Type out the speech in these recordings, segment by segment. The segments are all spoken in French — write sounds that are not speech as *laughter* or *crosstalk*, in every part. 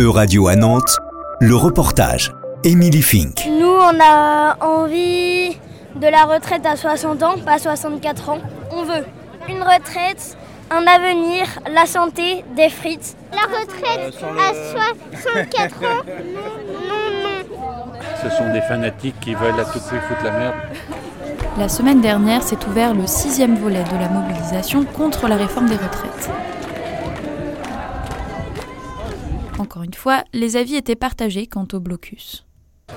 E-Radio à Nantes, le reportage. Émilie Fink. Nous, on a envie de la retraite à 60 ans, pas 64 ans. On veut une retraite, un avenir, la santé, des frites. La retraite à 64 ans Non, non. Ce sont des fanatiques qui veulent à tout prix foutre la merde. La semaine dernière s'est ouvert le sixième volet de la mobilisation contre la réforme des retraites. Une fois, les avis étaient partagés quant au blocus.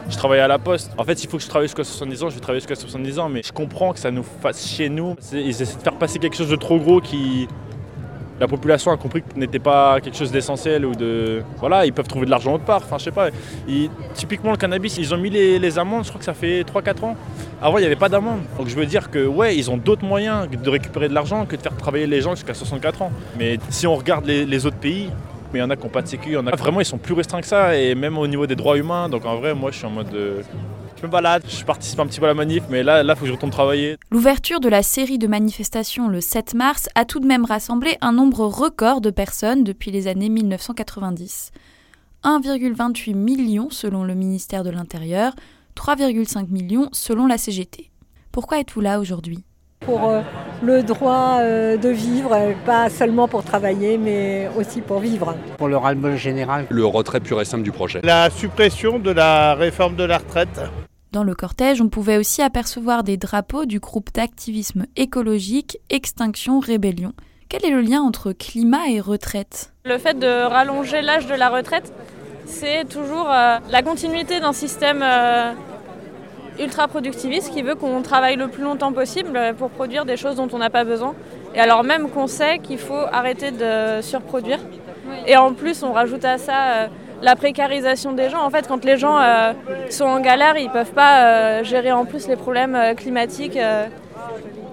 Je travaille à la poste. En fait, il faut que je travaille jusqu'à 70 ans, je vais travailler jusqu'à 70 ans, mais je comprends que ça nous fasse chez nous. Ils essaient de faire passer quelque chose de trop gros qui. La population a compris que n'était pas quelque chose d'essentiel ou de. Voilà, ils peuvent trouver de l'argent autre part. Enfin, je sais pas. Typiquement, le cannabis, ils ont mis les, amendes, je crois que ça fait 3-4 ans. Avant, il n'y avait pas d'amende. Donc, je veux dire que, ouais, ils ont d'autres moyens de récupérer de l'argent que de faire travailler les gens jusqu'à 64 ans. Mais si on regarde les autres pays, mais il y en a qui n'ont pas de sécu, il y en a vraiment ils sont plus restreints que ça et même au niveau des droits humains. Donc en vrai, moi je suis en mode euh, je me balade, je participe un petit peu à la manif, mais là là faut que je retourne travailler. L'ouverture de la série de manifestations le 7 mars a tout de même rassemblé un nombre record de personnes depuis les années 1990. 1,28 million selon le ministère de l'Intérieur, 3,5 millions selon la CGT. Pourquoi êtes-vous là aujourd'hui? Pour euh, le droit euh, de vivre, pas seulement pour travailler, mais aussi pour vivre. Pour le ras-le-bol général. Le retrait pur et simple du projet. La suppression de la réforme de la retraite. Dans le cortège, on pouvait aussi apercevoir des drapeaux du groupe d'activisme écologique Extinction Rébellion. Quel est le lien entre climat et retraite? Le fait de rallonger l'âge de la retraite, c'est toujours euh, la continuité d'un système ultra productiviste qui veut qu'on travaille le plus longtemps possible pour produire des choses dont on n'a pas besoin. Et alors même qu'on sait qu'il faut arrêter de surproduire. Et en plus, on rajoute à ça euh, la précarisation des gens. En fait, quand les gens euh, sont en galère, ils ne peuvent pas euh, gérer en plus les problèmes climatiques.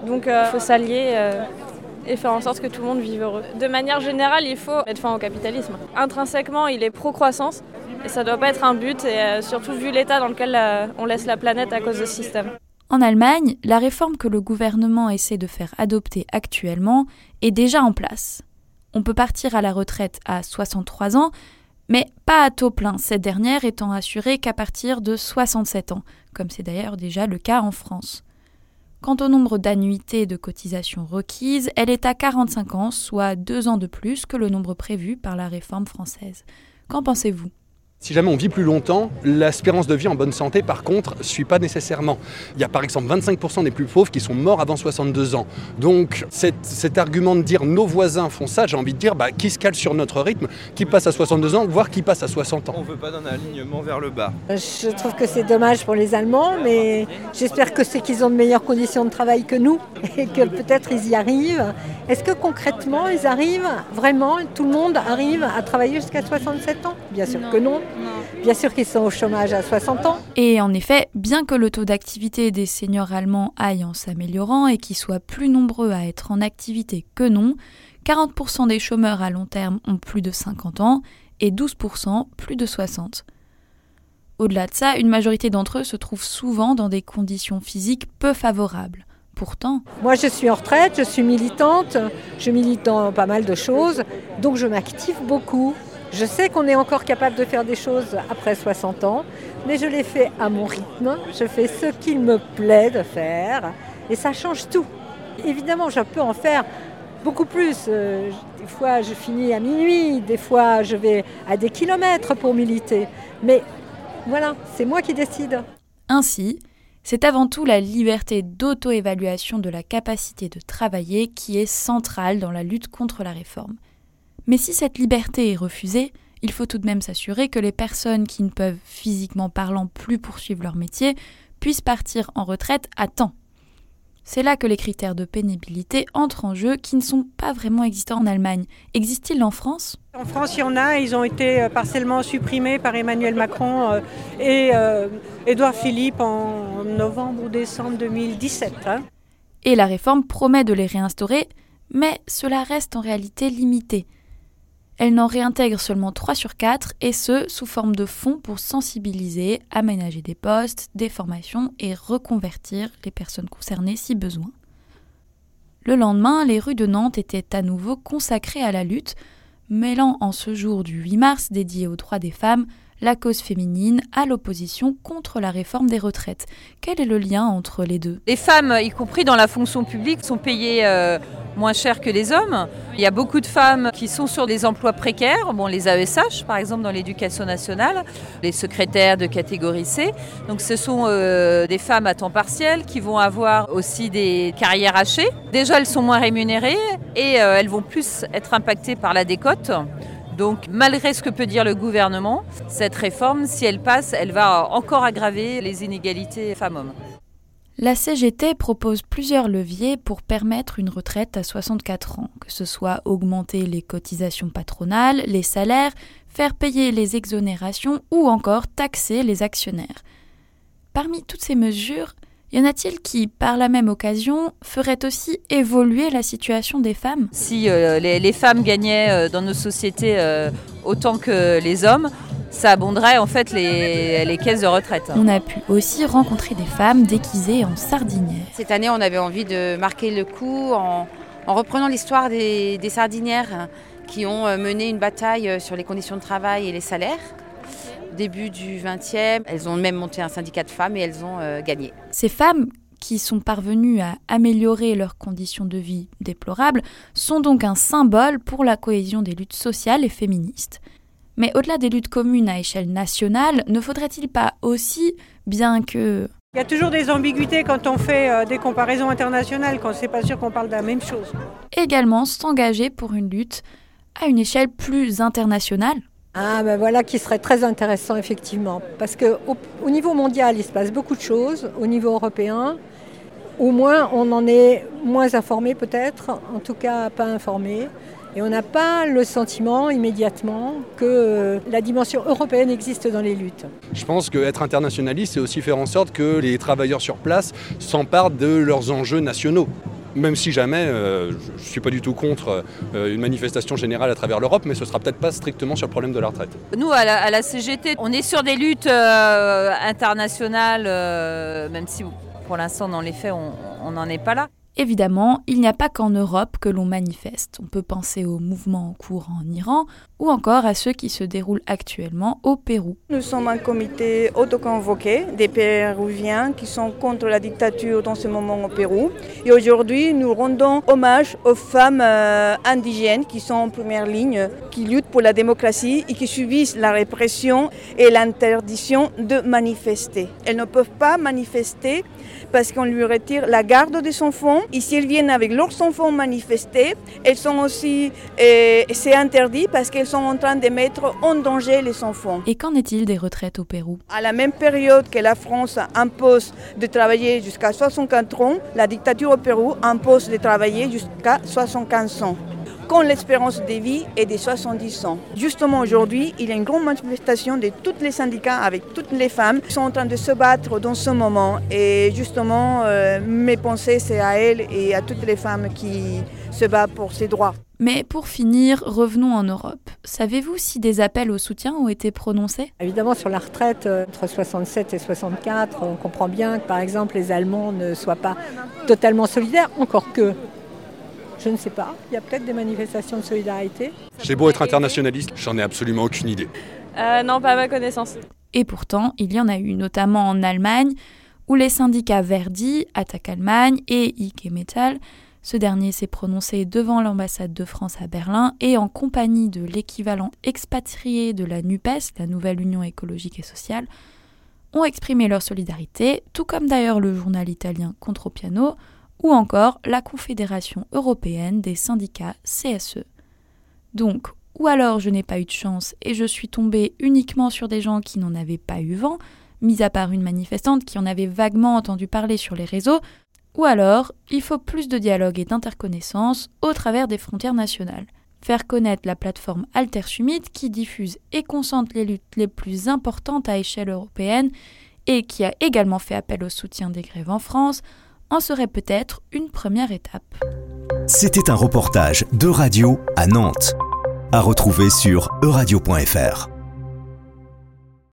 donc il faut s'allier et faire en sorte que tout le monde vive heureux. De manière générale, il faut mettre fin au capitalisme. Intrinsèquement, il est pro-croissance, et ça ne doit pas être un but, et euh, surtout vu l'état dans lequel euh, on laisse la planète à cause de ce système. En Allemagne, la réforme que le gouvernement essaie de faire adopter actuellement est déjà en place. On peut partir à la retraite à 63 ans, mais pas à taux plein, cette dernière étant assurée qu'à partir de 67 ans, comme c'est d'ailleurs déjà le cas en France. Quant au nombre d'annuités de cotisation requises, elle est à 45 ans, soit deux ans de plus que le nombre prévu par la réforme française. Qu'en pensez-vous? Si jamais on vit plus longtemps, l'espérance de vie en bonne santé, par contre, ne suit pas nécessairement. Il y a par exemple 25% des plus pauvres qui sont morts avant 62 ans. Donc cet, argument de dire nos voisins font ça, j'ai envie de dire bah, qui se cale sur notre rythme, qui passe à 62 ans, voire qui passe à 60 ans. On ne veut pas d'un alignement vers le bas. Je trouve que c'est dommage pour les Allemands, mais j'espère que c'est qu'ils ont de meilleures conditions de travail que nous *laughs* et que peut-être ils y arrivent. Est-ce que concrètement ils arrivent vraiment, tout le monde arrive à travailler jusqu'à 67 ans? Bien sûr que non. Bien sûr qu'ils sont au chômage à 60 ans. Et en effet, bien que le taux d'activité des seniors allemands aille en s'améliorant et qu'ils soient plus nombreux à être en activité que non, 40% des chômeurs à long terme ont plus de 50 ans et 12% plus de 60. Au-delà de ça, une majorité d'entre eux se trouvent souvent dans des conditions physiques peu favorables. Pourtant. Moi, je suis en retraite, je suis militante, je milite dans pas mal de choses, donc je m'active beaucoup. Je sais qu'on est encore capable de faire des choses après 60 ans, mais je les fais à mon rythme. Je fais ce qu'il me plaît de faire et ça change tout. Évidemment, je peux en faire beaucoup plus. Euh, des fois, je finis à minuit, des fois, je vais à des kilomètres pour militer. Mais voilà, c'est moi qui décide. Ainsi, c'est avant tout la liberté d'auto-évaluation de la capacité de travailler qui est centrale dans la lutte contre la réforme. Mais si cette liberté est refusée, il faut tout de même s'assurer que les personnes qui ne peuvent physiquement parlant plus poursuivre leur métier puissent partir en retraite à temps. C'est là que les critères de pénibilité entrent en jeu qui ne sont pas vraiment existants en Allemagne. Existe-t-il en France? En France, il y en a, ils ont été euh, partiellement supprimés par Emmanuel Macron euh, et euh, Édouard Philippe en novembre ou décembre 2017. Hein. Et la réforme promet de les réinstaurer, mais cela reste en réalité limité. Elle n'en réintègre seulement 3 sur 4 et ce, sous forme de fonds pour sensibiliser, aménager des postes, des formations et reconvertir les personnes concernées si besoin. Le lendemain, les rues de Nantes étaient à nouveau consacrées à la lutte, mêlant en ce jour du 8 mars dédié aux droits des femmes la cause féminine à l'opposition contre la réforme des retraites. Quel est le lien entre les deux? Les femmes, y compris dans la fonction publique, sont payées euh, moins cher que les hommes. Il y a beaucoup de femmes qui sont sur des emplois précaires, bon, les AESH par exemple dans l'éducation nationale, les secrétaires de catégorie C. Donc ce sont euh, des femmes à temps partiel qui vont avoir aussi des carrières hachées. Déjà elles sont moins rémunérées et euh, elles vont plus être impactées par la décote. Donc malgré ce que peut dire le gouvernement, cette réforme, si elle passe, elle va encore aggraver les inégalités femmes-hommes. La CGT propose plusieurs leviers pour permettre une retraite à 64 ans, que ce soit augmenter les cotisations patronales, les salaires, faire payer les exonérations ou encore taxer les actionnaires. Parmi toutes ces mesures, y en a-t-il qui, par la même occasion, feraient aussi évoluer la situation des femmes? Si euh, les, femmes gagnaient euh, dans nos sociétés euh, autant que les hommes, ça abonderait en fait les, caisses de retraite. On a pu aussi rencontrer des femmes déguisées en sardinières. Cette année, on avait envie de marquer le coup en, reprenant l'histoire des, sardinières qui ont mené une bataille sur les conditions de travail et les salaires. Début du 20e, elles ont même monté un syndicat de femmes et elles ont euh, gagné. Ces femmes qui sont parvenues à améliorer leurs conditions de vie déplorables sont donc un symbole pour la cohésion des luttes sociales et féministes. Mais au-delà des luttes communes à échelle nationale, ne faudrait-il pas aussi, bien que... Il y a toujours des ambiguïtés quand on fait euh, des comparaisons internationales, quand c'est pas sûr qu'on parle de la même chose. Également s'engager pour une lutte à une échelle plus internationale ah ben voilà qui serait très intéressant effectivement, parce qu'au au niveau mondial il se passe beaucoup de choses, au niveau européen, au moins on en est moins informé peut-être, en tout cas pas informé. Et on n'a pas le sentiment immédiatement que euh, la dimension européenne existe dans les luttes. Je pense qu'être internationaliste, c'est aussi faire en sorte que les travailleurs sur place s'emparent de leurs enjeux nationaux. Même si jamais, euh, je ne suis pas du tout contre euh, une manifestation générale à travers l'Europe, mais ce ne sera peut-être pas strictement sur le problème de la retraite. Nous, à la, CGT, on est sur des luttes internationales, même si pour l'instant, dans les faits, on n'en est pas là. Évidemment, il n'y a pas qu'en Europe que l'on manifeste. On peut penser aux mouvements en cours en Iran ou encore à ceux qui se déroulent actuellement au Pérou. Nous sommes un comité autoconvoqué des Péruviens qui sont contre la dictature dans ce moment au Pérou. Et aujourd'hui, nous rendons hommage aux femmes euh, indigènes qui sont en première ligne, qui luttent pour la démocratie et qui subissent la répression et l'interdiction de manifester. Elles ne peuvent pas manifester parce qu'on lui retire la garde de son enfants. Et si elles viennent avec leurs enfants manifester, elles sont aussi, euh, c'est interdit parce qu'elles sont en train de mettre en danger les enfants. Et qu'en est-il des retraites au Pérou? À la même période que la France impose de travailler jusqu'à 64 ans, la dictature au Pérou impose de travailler jusqu'à 75 ans quand l'espérance de vie est de 70 ans. Justement aujourd'hui, il y a une grande manifestation de tous les syndicats avec toutes les femmes qui sont en train de se battre dans ce moment. Et justement, euh, mes pensées, c'est à elles et à toutes les femmes qui se battent pour ces droits. Mais pour finir, revenons en Europe. Savez-vous si des appels au soutien ont été prononcés? Évidemment, sur la retraite, euh, entre 67 et 64, on comprend bien que par exemple les Allemands ne soient pas totalement solidaires, encore que je ne sais pas. Il y a peut-être des manifestations de solidarité. J'ai beau être internationaliste, j'en ai absolument aucune idée. Euh, non, pas à ma connaissance. Et pourtant, il y en a eu, notamment en Allemagne, où les syndicats Verdi, Attaque Allemagne et IG Metall, ce dernier s'est prononcé devant l'ambassade de France à Berlin et en compagnie de l'équivalent expatrié de la NUPES, la Nouvelle Union écologique et sociale, ont exprimé leur solidarité, tout comme d'ailleurs le journal italien Contropiano, ou encore la Confédération européenne des syndicats CSE. Donc, ou alors je n'ai pas eu de chance et je suis tombée uniquement sur des gens qui n'en avaient pas eu vent, mis à part une manifestante qui en avait vaguement entendu parler sur les réseaux, ou alors il faut plus de dialogue et d'interconnaissance au travers des frontières nationales. Faire connaître la plateforme Altersumit qui diffuse et concentre les luttes les plus importantes à échelle européenne et qui a également fait appel au soutien des grèves en France, en serait peut-être une première étape. C'était un reportage de radio à Nantes, à retrouver sur euradio.fr.